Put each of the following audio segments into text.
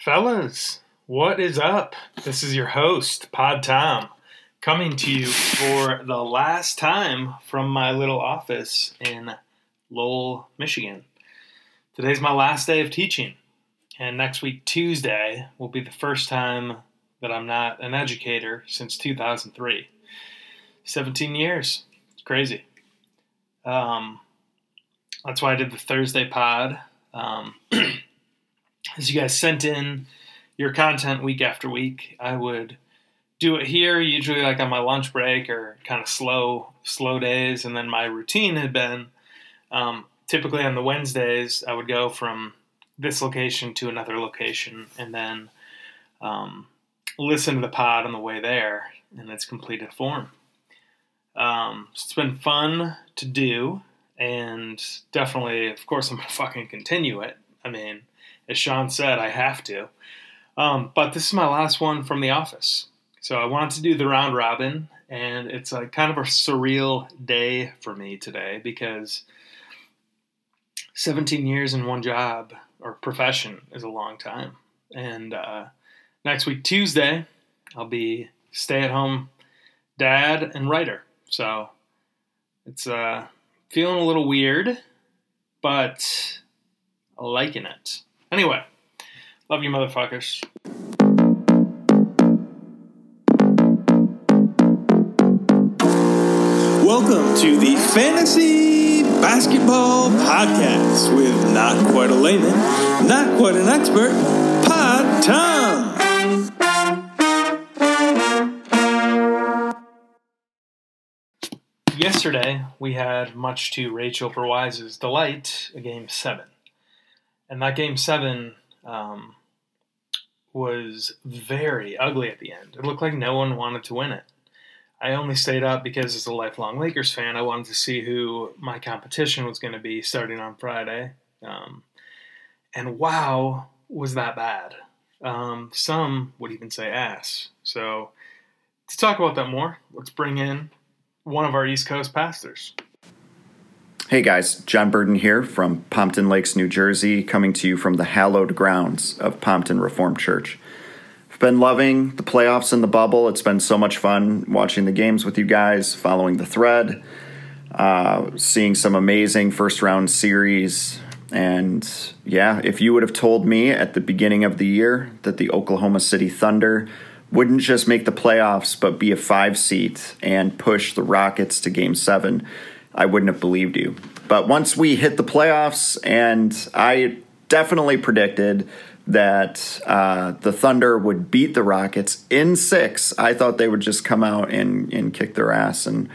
Fellas, what is up? This is your host, Pod Tom, coming to you for the last time from my little office in Lowell, Michigan. Today's my last day of teaching, and next week, Tuesday, will be the first time that I'm not an educator since 2003. 17 years. It's crazy. Um, that's why I did the Thursday pod. Um, as you guys sent in your content week after week, I would do it here, usually like on my lunch break or kind of slow, slow days. And then my routine had been um, typically on the Wednesdays, I would go from this location to another location and then um, listen to the pod on the way there in its completed form. Um, so it's been fun to do, and definitely, of course, I'm gonna fucking continue it. I mean, as Sean said, I have to. Um, but this is my last one from the office. So I wanted to do the round robin, and it's a kind of a surreal day for me today because 17 years in one job or profession is a long time. And uh, next week, Tuesday, I'll be stay at home dad and writer. So it's uh, feeling a little weird, but liking it. Anyway, love you, motherfuckers. Welcome to the Fantasy Basketball Podcast with not quite a layman, not quite an expert, Pod Tom. Yesterday, we had much to Rachel Perwise's delight a game seven. And that game seven um, was very ugly at the end. It looked like no one wanted to win it. I only stayed up because, as a lifelong Lakers fan, I wanted to see who my competition was going to be starting on Friday. Um, and wow, was that bad. Um, some would even say ass. So, to talk about that more, let's bring in one of our East Coast pastors. Hey guys, John Burden here from Pompton Lakes, New Jersey, coming to you from the hallowed grounds of Pompton Reformed Church. I've been loving the playoffs in the bubble. It's been so much fun watching the games with you guys, following the thread, uh, seeing some amazing first round series. And yeah, if you would have told me at the beginning of the year that the Oklahoma City Thunder wouldn't just make the playoffs, but be a five seat and push the Rockets to game seven, I wouldn't have believed you. But once we hit the playoffs, and I definitely predicted that uh, the Thunder would beat the Rockets in six, I thought they would just come out and, and kick their ass. And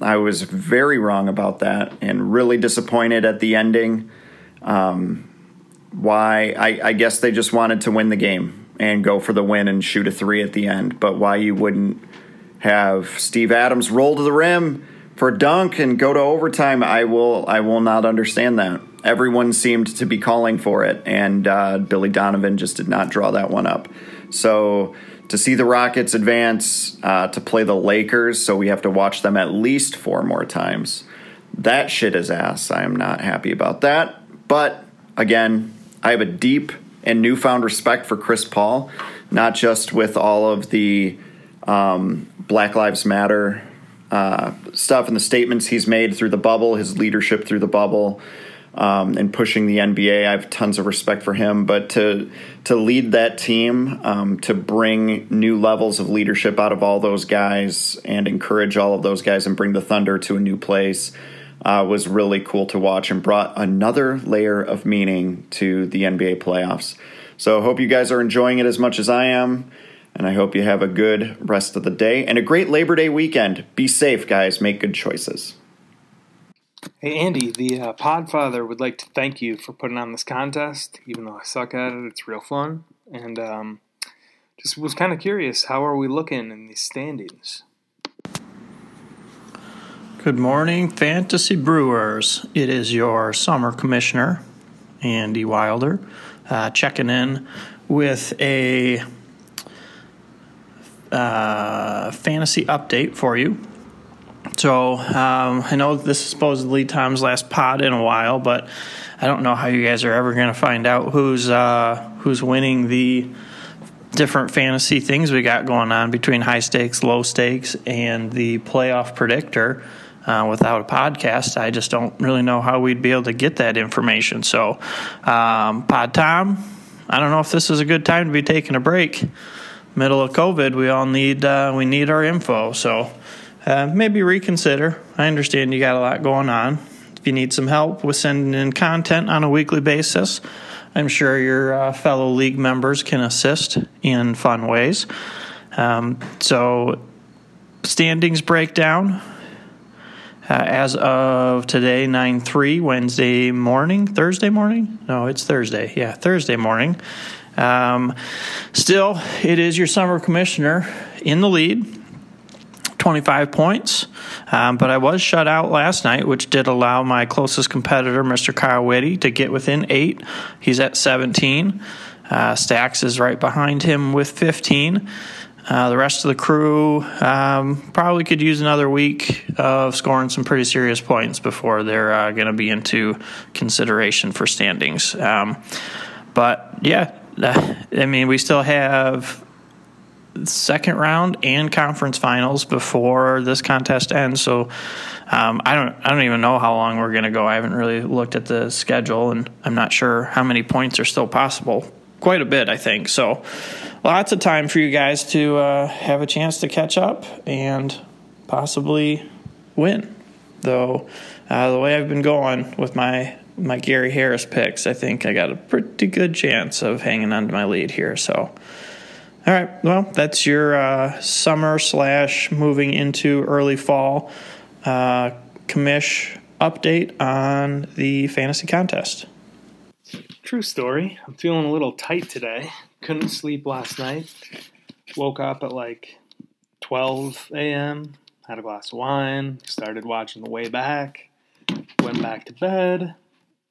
I was very wrong about that and really disappointed at the ending. Um, why? I, I guess they just wanted to win the game and go for the win and shoot a three at the end. But why you wouldn't have Steve Adams roll to the rim for dunk and go to overtime, I will I will not understand that. Everyone seemed to be calling for it, and uh, Billy Donovan just did not draw that one up. So to see the Rockets advance uh, to play the Lakers, so we have to watch them at least four more times. That shit is ass. I am not happy about that. But again, I have a deep and newfound respect for Chris Paul, not just with all of the um, Black Lives Matter uh, stuff and the statements he's made through the bubble, his leadership through the bubble, um, and pushing the NBA. I have tons of respect for him, but to to lead that team, um, to bring new levels of leadership out of all those guys, and encourage all of those guys, and bring the Thunder to a new place. Uh, was really cool to watch and brought another layer of meaning to the NBA playoffs. So, I hope you guys are enjoying it as much as I am. And I hope you have a good rest of the day and a great Labor Day weekend. Be safe, guys. Make good choices. Hey, Andy, the uh, Podfather would like to thank you for putting on this contest. Even though I suck at it, it's real fun. And um, just was kind of curious how are we looking in these standings? Good morning, Fantasy Brewers. It is your summer commissioner, Andy Wilder, uh, checking in with a uh, fantasy update for you. So um, I know this is supposedly Tom's last pod in a while, but I don't know how you guys are ever going to find out who's uh, who's winning the different fantasy things we got going on between high stakes, low stakes, and the playoff predictor. Uh, without a podcast, I just don't really know how we'd be able to get that information. So, um, Pod Tom, I don't know if this is a good time to be taking a break. Middle of COVID, we all need uh, we need our info. So, uh, maybe reconsider. I understand you got a lot going on. If you need some help with sending in content on a weekly basis, I'm sure your uh, fellow league members can assist in fun ways. Um, so, standings breakdown uh, as of today, 9 3, Wednesday morning, Thursday morning? No, it's Thursday. Yeah, Thursday morning. Um, still, it is your summer commissioner in the lead. 25 points. Um, but I was shut out last night, which did allow my closest competitor, Mr. Kyle Whitty, to get within eight. He's at 17. Uh, Stacks is right behind him with 15. Uh, the rest of the crew um, probably could use another week of scoring some pretty serious points before they're uh, going to be into consideration for standings. Um, but yeah, I mean, we still have second round and conference finals before this contest ends. So um, I don't I don't even know how long we're going to go. I haven't really looked at the schedule, and I'm not sure how many points are still possible. Quite a bit, I think. So lots of time for you guys to uh, have a chance to catch up and possibly win. Though uh, the way I've been going with my my Gary Harris picks, I think I got a pretty good chance of hanging on to my lead here. So. All right. Well, that's your uh, summer slash moving into early fall uh, commish update on the fantasy contest. True story. I'm feeling a little tight today. Couldn't sleep last night. Woke up at like 12 a.m. Had a glass of wine. Started watching The Way Back. Went back to bed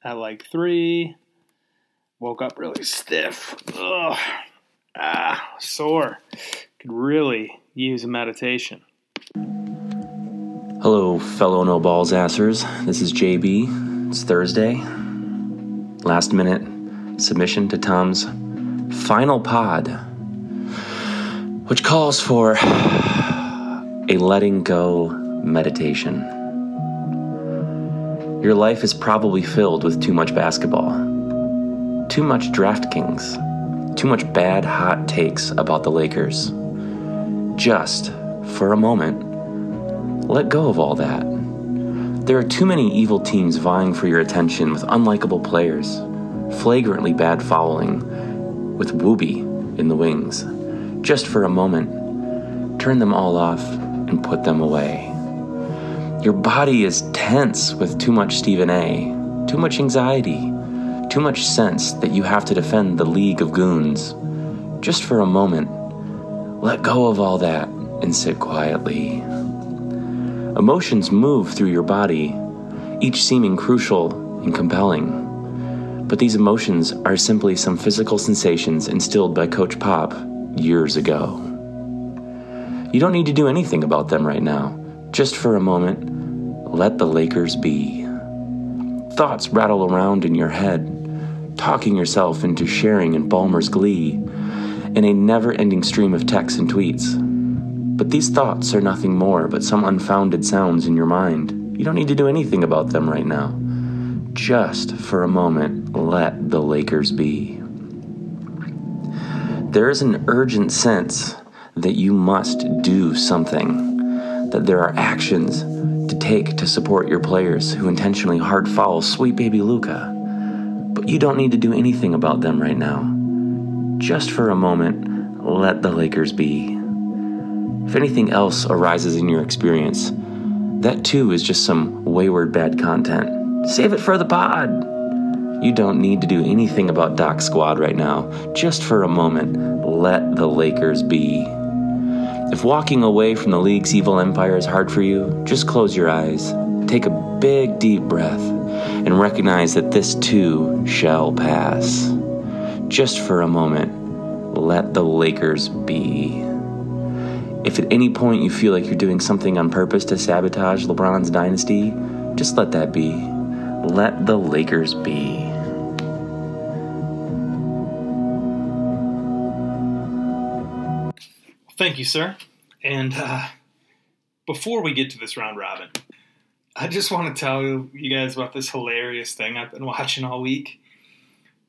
at like 3. Woke up really stiff. Ugh ah, sore. Could really use a meditation. Hello, fellow no balls assers. This is JB. It's Thursday. Last minute submission to Tom's final pod, which calls for a letting go meditation. Your life is probably filled with too much basketball, too much DraftKings too much bad, hot takes about the Lakers. Just, for a moment, let go of all that. There are too many evil teams vying for your attention with unlikable players, flagrantly bad fouling, with Wooby in the wings. Just for a moment, turn them all off and put them away. Your body is tense with too much Stephen A., too much anxiety, too much sense that you have to defend the League of Goons. Just for a moment, let go of all that and sit quietly. Emotions move through your body, each seeming crucial and compelling. But these emotions are simply some physical sensations instilled by Coach Pop years ago. You don't need to do anything about them right now. Just for a moment, let the Lakers be. Thoughts rattle around in your head talking yourself into sharing in Ballmer's glee in a never ending stream of texts and tweets. But these thoughts are nothing more but some unfounded sounds in your mind. You don't need to do anything about them right now. Just for a moment, let the Lakers be. There is an urgent sense that you must do something, that there are actions take to support your players who intentionally hard foul sweet baby Luka. But you don't need to do anything about them right now. Just for a moment, let the Lakers be. If anything else arises in your experience, that too is just some wayward bad content. Save it for the pod. You don't need to do anything about Doc Squad right now. Just for a moment, let the Lakers be. If walking away from the league's evil empire is hard for you, just close your eyes. Take a big, deep breath and recognize that this too shall pass. Just for a moment, let the Lakers be. If at any point you feel like you're doing something on purpose to sabotage LeBron's dynasty, just let that be. Let the Lakers be. Thank you, sir. And uh, before we get to this round robin, I just want to tell you guys about this hilarious thing I've been watching all week.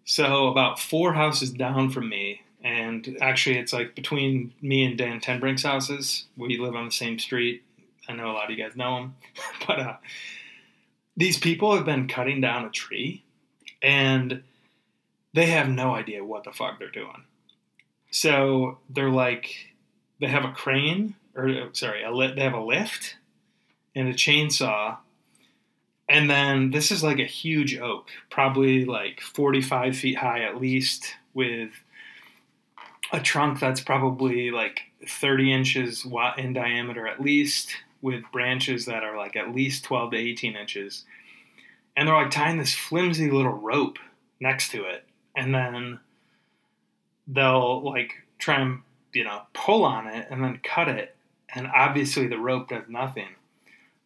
So, about four houses down from me, and actually, it's like between me and Dan Tenbrink's houses. We live on the same street. I know a lot of you guys know him, but uh, these people have been cutting down a tree, and they have no idea what the fuck they're doing. So they're like, they have a crane, or uh, sorry, a they have a lift and a chainsaw. And then this is like a huge oak, probably like 45 feet high at least, with a trunk that's probably like 30 inches in diameter at least, with branches that are like at least 12 to 18 inches. And they're like tying this flimsy little rope next to it. And then they'll like try and, you know, pull on it and then cut it. And obviously the rope does nothing.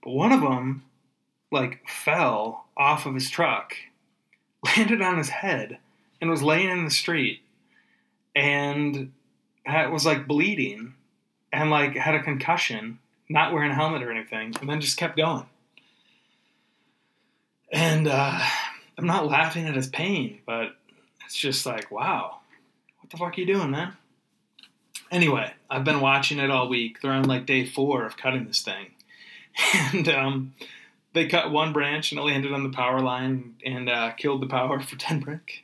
But one of them like fell off of his truck, landed on his head, and was laying in the street and had, was like bleeding and like had a concussion, not wearing a helmet or anything, and then just kept going. And uh, I'm not laughing at his pain, but it's just like, wow, what the fuck are you doing, man? Anyway, I've been watching it all week. They're on like day four of cutting this thing. And um, they cut one branch and it landed on the power line and uh, killed the power for Tenbrink.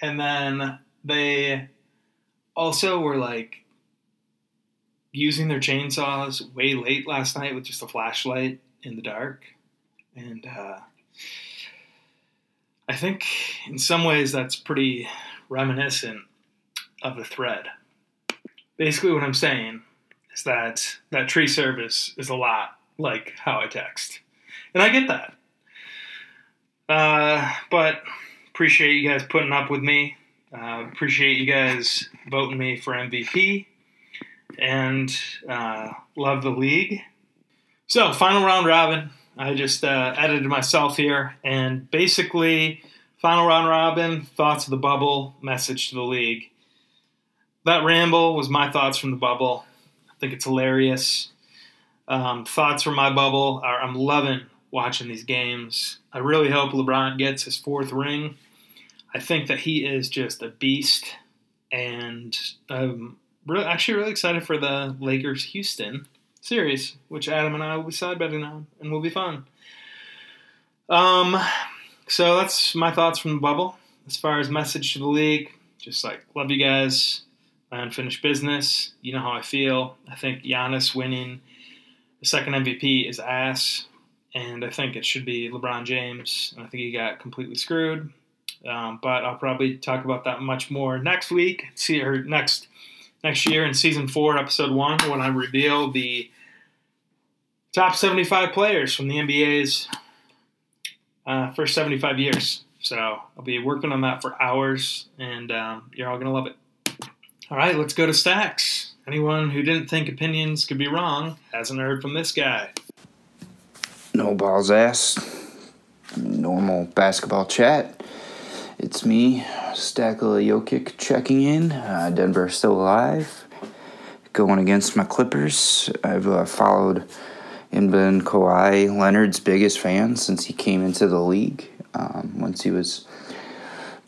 And then they also were like using their chainsaws way late last night with just a flashlight in the dark. And uh, I think in some ways that's pretty reminiscent of the thread. Basically, what I'm saying is that that tree service is a lot like how I text. And I get that. Uh, but appreciate you guys putting up with me. Uh, appreciate you guys voting me for MVP. And uh, love the league. So, final round robin. I just uh, edited myself here. And basically, final round robin, thoughts of the bubble, message to the league. That ramble was my thoughts from the bubble. I think it's hilarious. Um, thoughts from my bubble are I'm loving watching these games. I really hope LeBron gets his fourth ring. I think that he is just a beast, and I'm really, actually really excited for the Lakers Houston series, which Adam and I will be side betting on, and will be fun. Um, so that's my thoughts from the bubble. As far as message to the league, just like love you guys. My unfinished business. You know how I feel. I think Giannis winning the second MVP is ass, and I think it should be LeBron James. And I think he got completely screwed. Um, but I'll probably talk about that much more next week. See or next next year in season four, episode one, when I reveal the top seventy-five players from the NBA's uh, first seventy-five years. So I'll be working on that for hours, and um, you're all gonna love it. All right, let's go to stacks. Anyone who didn't think opinions could be wrong hasn't heard from this guy. No balls ass. Normal basketball chat. It's me, Stackle Jokic, checking in. Uh, Denver still alive. Going against my Clippers. I've uh, followed and been Kawhi Leonard's biggest fan since he came into the league. Um, once he was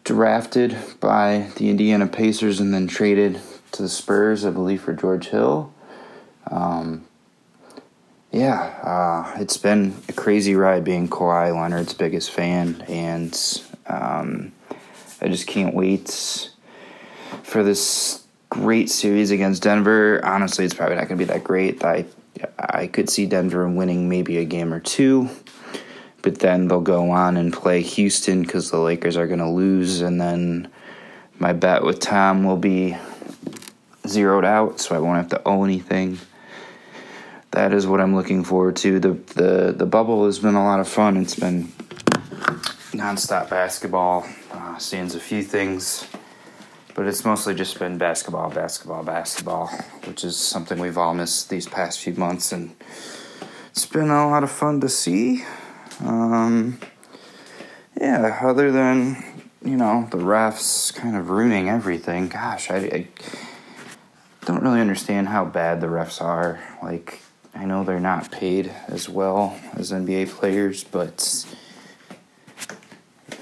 drafted by the Indiana Pacers and then traded to the Spurs, I believe, for George Hill. Um, yeah, uh, it's been a crazy ride being Kawhi Leonard's biggest fan, and um, I just can't wait for this great series against Denver. Honestly, it's probably not going to be that great. I I could see Denver winning maybe a game or two, but then they'll go on and play Houston because the Lakers are going to lose, and then my bet with Tom will be zeroed out, so I won't have to owe anything that is what I'm looking forward to. The the the bubble has been a lot of fun. It's been nonstop basketball. Uh, seeing a few things, but it's mostly just been basketball, basketball, basketball, which is something we've all missed these past few months, and it's been a lot of fun to see. Um, yeah, other than you know the refs kind of ruining everything. Gosh, I, I don't really understand how bad the refs are. Like, I know they're not paid as well as NBA players, but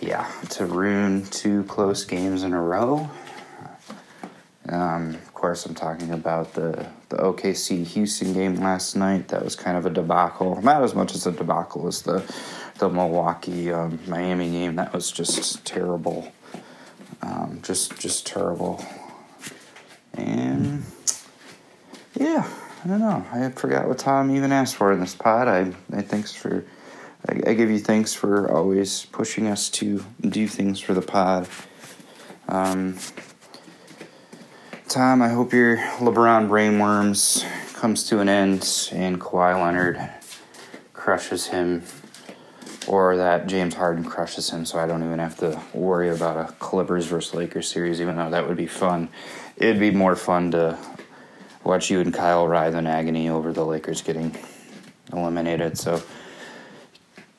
yeah, to ruin two close games in a row. Um, of course, I'm talking about the, the OKC Houston game last night. That was kind of a debacle. Not as much as a debacle as the the Milwaukee um, Miami game. That was just terrible. Um, just just terrible. And yeah, I don't know. I forgot what Tom even asked for in this pod. I, I thanks for I, I give you thanks for always pushing us to do things for the pod. Um, Tom, I hope your LeBron brainworms comes to an end and Kawhi Leonard crushes him, or that James Harden crushes him, so I don't even have to worry about a Clippers versus Lakers series, even though that would be fun. It'd be more fun to watch you and Kyle writhe in agony over the Lakers getting eliminated. So,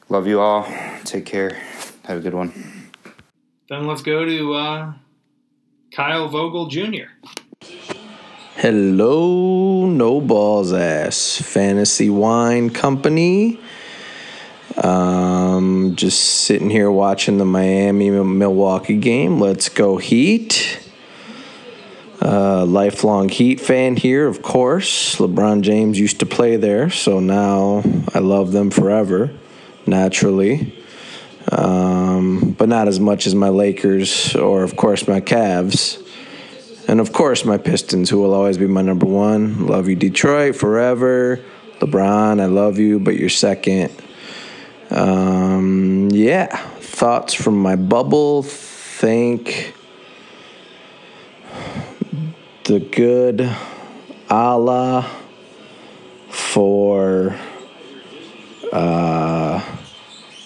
love you all. Take care. Have a good one. Then let's go to uh, Kyle Vogel Jr. Hello, no balls ass fantasy wine company. Um, just sitting here watching the Miami Milwaukee game. Let's go Heat. Uh, lifelong Heat fan here, of course. LeBron James used to play there, so now I love them forever, naturally. Um, but not as much as my Lakers or, of course, my Cavs. And of course, my Pistons, who will always be my number one. Love you, Detroit, forever. LeBron, I love you, but you're second. Um, yeah, thoughts from my bubble. Thank the good Allah for uh,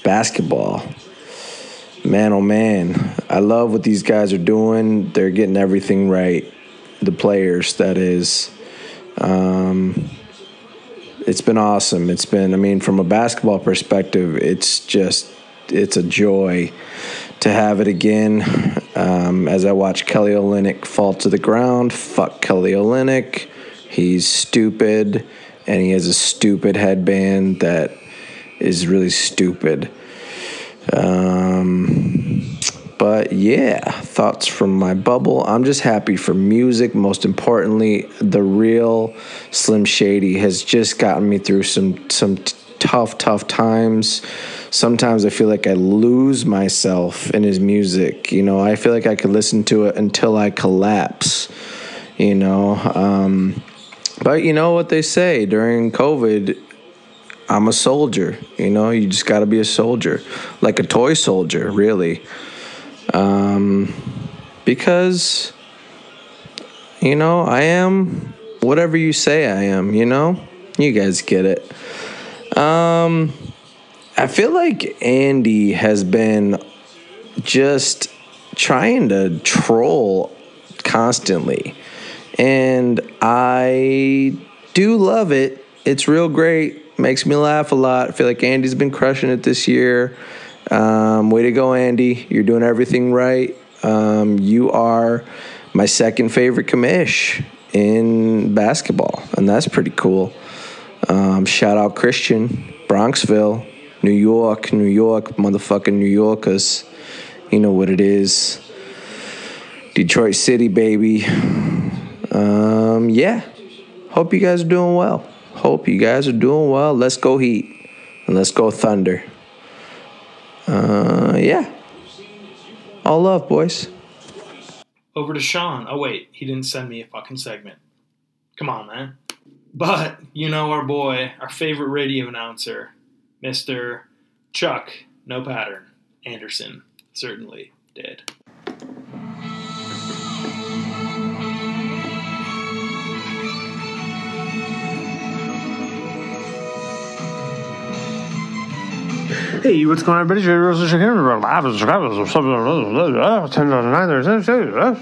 basketball. Man, oh man, I love what these guys are doing. They're getting everything right. The players, that is. Um, it's been awesome. It's been, I mean, from a basketball perspective, it's just, it's a joy to have it again. Um, as I watch Kelly Olynyk fall to the ground, fuck Kelly Olynyk. He's stupid, and he has a stupid headband that is really stupid. Um, but yeah, thoughts from my bubble. I'm just happy for music. Most importantly, the real Slim Shady has just gotten me through some some t- tough, tough times. Sometimes I feel like I lose myself in his music. You know, I feel like I could listen to it until I collapse. You know, um, but you know what they say during COVID I'm a soldier. You know, you just got to be a soldier, like a toy soldier, really. Um, because, you know, I am whatever you say I am, you know? You guys get it. Um, I feel like Andy has been just trying to troll constantly. And I do love it. It's real great makes me laugh a lot. I feel like Andy's been crushing it this year. Um, way to go, Andy. You're doing everything right. Um, you are my second favorite commish in basketball, and that's pretty cool. Um, shout out Christian, Bronxville, New York, New York, motherfucking New Yorkers. You know what it is. Detroit City, baby. Um, yeah. Hope you guys are doing well. Hope you guys are doing well. Let's go Heat. And let's go Thunder. Uh, yeah. All love, boys. Over to Sean. Oh, wait. He didn't send me a fucking segment. Come on, man. But, you know, our boy, our favorite radio announcer, Mr. Chuck, no pattern, Anderson, certainly did. Hey, what's going on, everybody? Jerry Rose is here. Live as subscribers or something. Ten to nine. There's ten All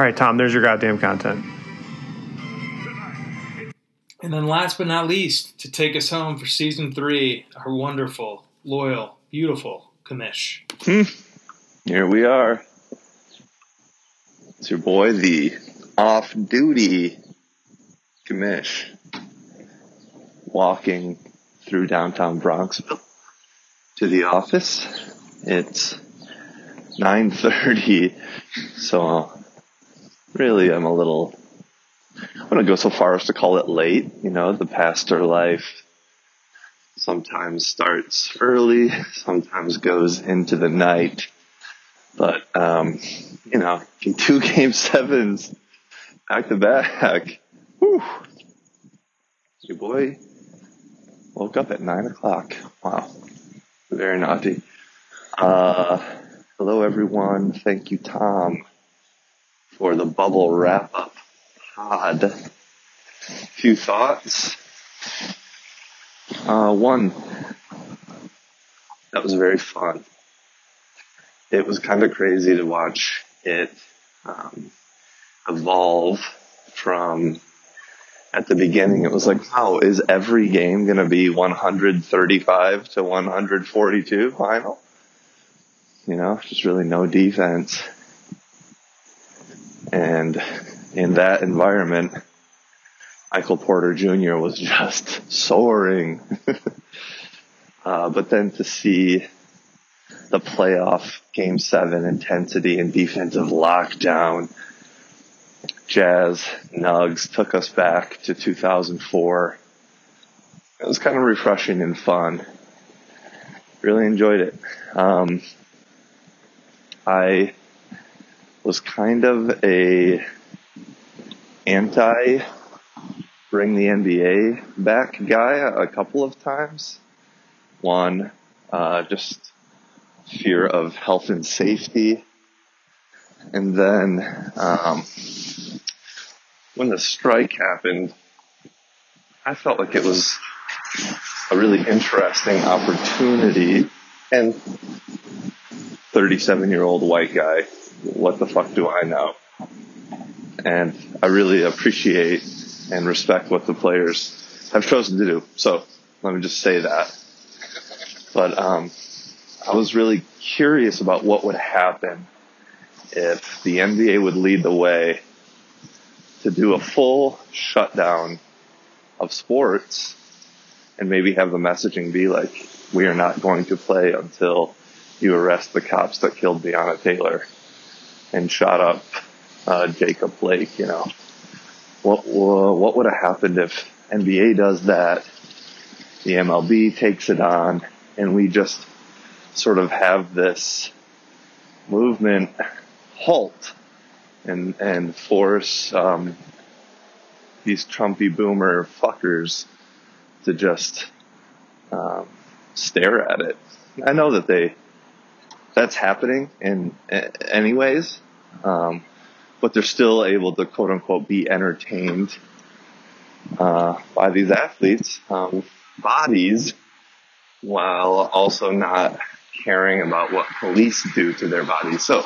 right, Tom. There's your goddamn content. And then, last but not least, to take us home for season three, our wonderful, loyal, beautiful commish. Here we are. It's your boy, the off duty commish, walking through downtown Bronxville to the office. It's 9.30, so really I'm a little, I wouldn't go so far as to call it late. You know, the pastor life sometimes starts early, sometimes goes into the night. But, um, you know, two game sevens back to back. Whew. Your boy woke up at nine o'clock. Wow. Very naughty. Uh, hello everyone. Thank you, Tom, for the bubble wrap up pod. Few thoughts. Uh, one, that was very fun it was kind of crazy to watch it um, evolve from at the beginning it was like wow is every game going to be 135 to 142 final you know just really no defense and in that environment michael porter jr was just soaring uh, but then to see the playoff game seven intensity and defensive lockdown. Jazz Nugs took us back to 2004. It was kind of refreshing and fun. Really enjoyed it. Um, I was kind of a anti bring the NBA back guy a couple of times. One, uh, just fear of health and safety. And then um, when the strike happened, I felt like it was a really interesting opportunity. And 37 year old white guy, what the fuck do I know? And I really appreciate and respect what the players have chosen to do. So let me just say that. But um, I was really curious about what would happen if the NBA would lead the way to do a full shutdown of sports and maybe have the messaging be like, we are not going to play until you arrest the cops that killed Breonna Taylor and shot up uh, Jacob Blake, you know. What, what would have happened if NBA does that, the MLB takes it on, and we just sort of have this movement halt and and force um, these Trumpy boomer fuckers to just um, stare at it. I know that they that's happening in anyways, um, but they're still able to quote unquote be entertained uh, by these athletes' um, bodies while also not caring about what police do to their bodies. So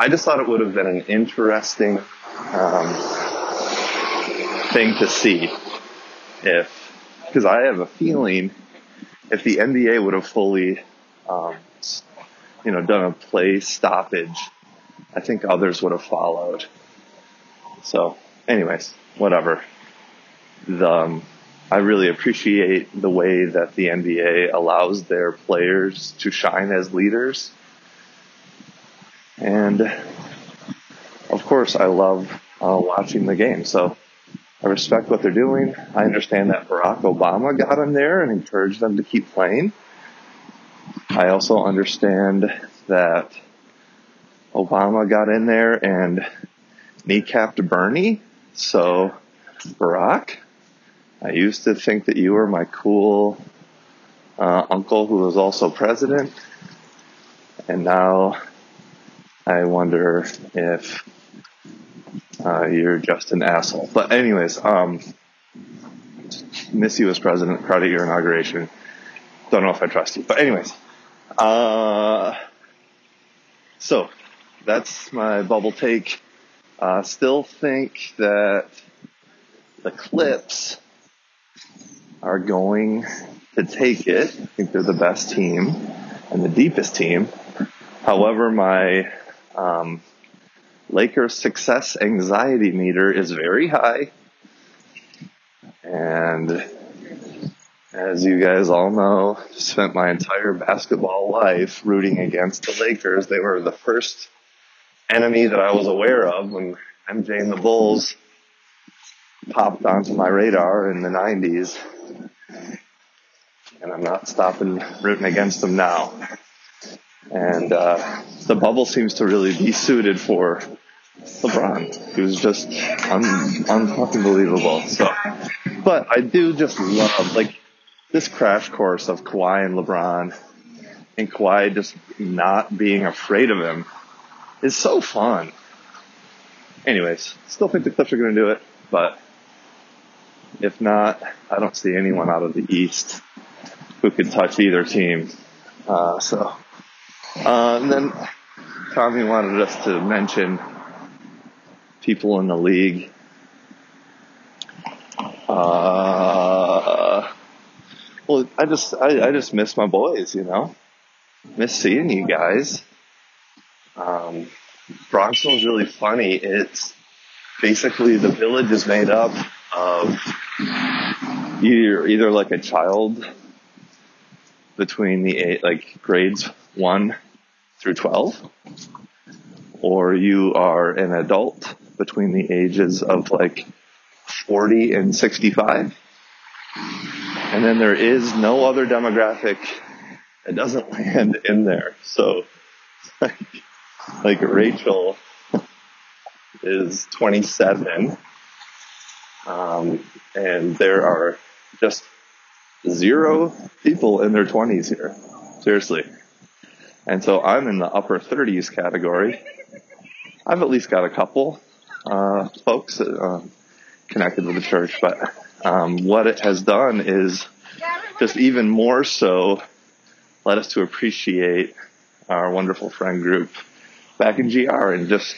I just thought it would have been an interesting um, thing to see if, because I have a feeling if the NBA would have fully, um, you know, done a play stoppage, I think others would have followed. So, anyways, whatever. The, um, I really appreciate the way that the NBA allows their players to shine as leaders. And of course, I love uh, watching the game. So I respect what they're doing. I understand that Barack Obama got them there and encouraged them to keep playing. I also understand that Obama got in there and kneecapped Bernie. So Barack, I used to think that you were my cool uh, uncle who was also president, and now I wonder if uh, you're just an asshole. But anyways, um, miss you as president. Proud of your inauguration. Don't know if I trust you, but anyways, uh, so that's my bubble take. Uh, still think that the Clips are going to take it. I think they're the best team and the deepest team. However, my um, Lakers success anxiety meter is very high. And as you guys all know, spent my entire basketball life rooting against the Lakers. They were the first enemy that I was aware of when MJ and the Bulls popped onto my radar in the 90s. And I'm not stopping rooting against them now. And uh, the bubble seems to really be suited for LeBron. He was just un, believable. So, but I do just love like this crash course of Kawhi and LeBron, and Kawhi just not being afraid of him is so fun. Anyways, still think the Clips are going to do it, but if not, I don't see anyone out of the East who could touch either team. Uh, so, uh, and then Tommy wanted us to mention people in the league. Uh, well, I just, I, I just miss my boys, you know, miss seeing you guys. Um, Bronxville is really funny. It's basically the village is made up of either, either like a child between the eight, like grades one through 12, or you are an adult between the ages of like 40 and 65. And then there is no other demographic that doesn't land in there. So, like, like Rachel is 27, um, and there are just zero people in their 20s here. Seriously. And so I'm in the upper 30s category. I've at least got a couple uh, folks uh, connected with the church, but um, what it has done is just even more so led us to appreciate our wonderful friend group back in GR and just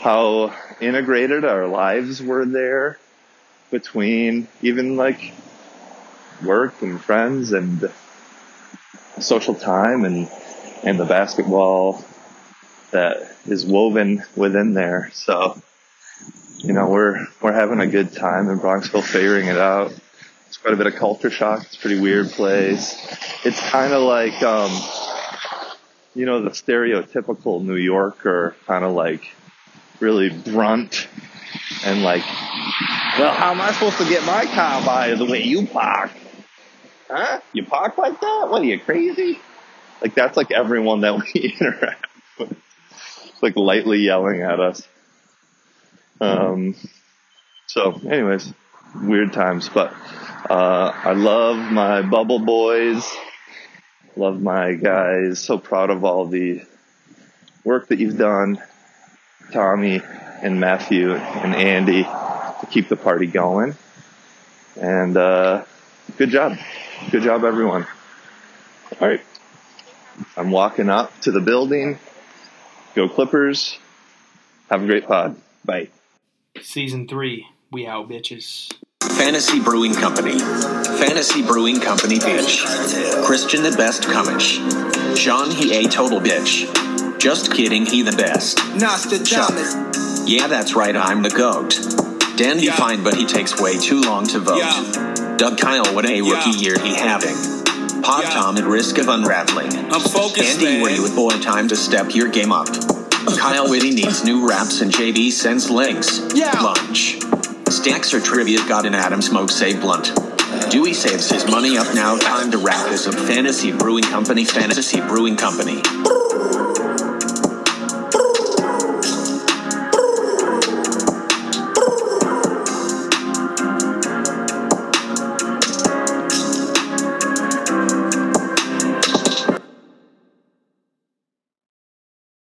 how integrated our lives were there between even like work and friends and social time and and the basketball that is woven within there. So, you know, we're we're having a good time in Bronxville, figuring it out. It's quite a bit of culture shock. It's a pretty weird place. It's kind of like, um, you know, the stereotypical New Yorker, kind of like really brunt and like, well, how am I supposed to get my car by the way you park? Huh? You park like that? What are you crazy? Like that's like everyone that we interact with, like lightly yelling at us. Um, so, anyways, weird times, but uh, I love my bubble boys. Love my guys. So proud of all the work that you've done, Tommy and Matthew and Andy, to keep the party going. And uh, good job. Good job, everyone. All right. I'm walking up to the building. Go Clippers. Have a great pod. Bye. Season three, we out, bitches. Fantasy Brewing Company. Fantasy Brewing Company bitch. Christian the best Commish. Sean he a total bitch. Just kidding, he the best. Nostradamus. Yeah, that's right, I'm the goat. Dan be Yeah. fine, but he takes way too long to vote. Yeah. Doug Kyle, what a rookie Yeah. year he having. Pod Yeah. Tom at risk of unraveling. I'm focused, Andy, man. were you with boy time to step your game up? Kyle Whitty needs new raps and JB sends links. Yeah. Lunch. Stacks or trivia got an Adam Smoke say blunt. Dewey saves his money up now. Time to wrap this up. Fantasy Brewing Company. Fantasy Brewing Company.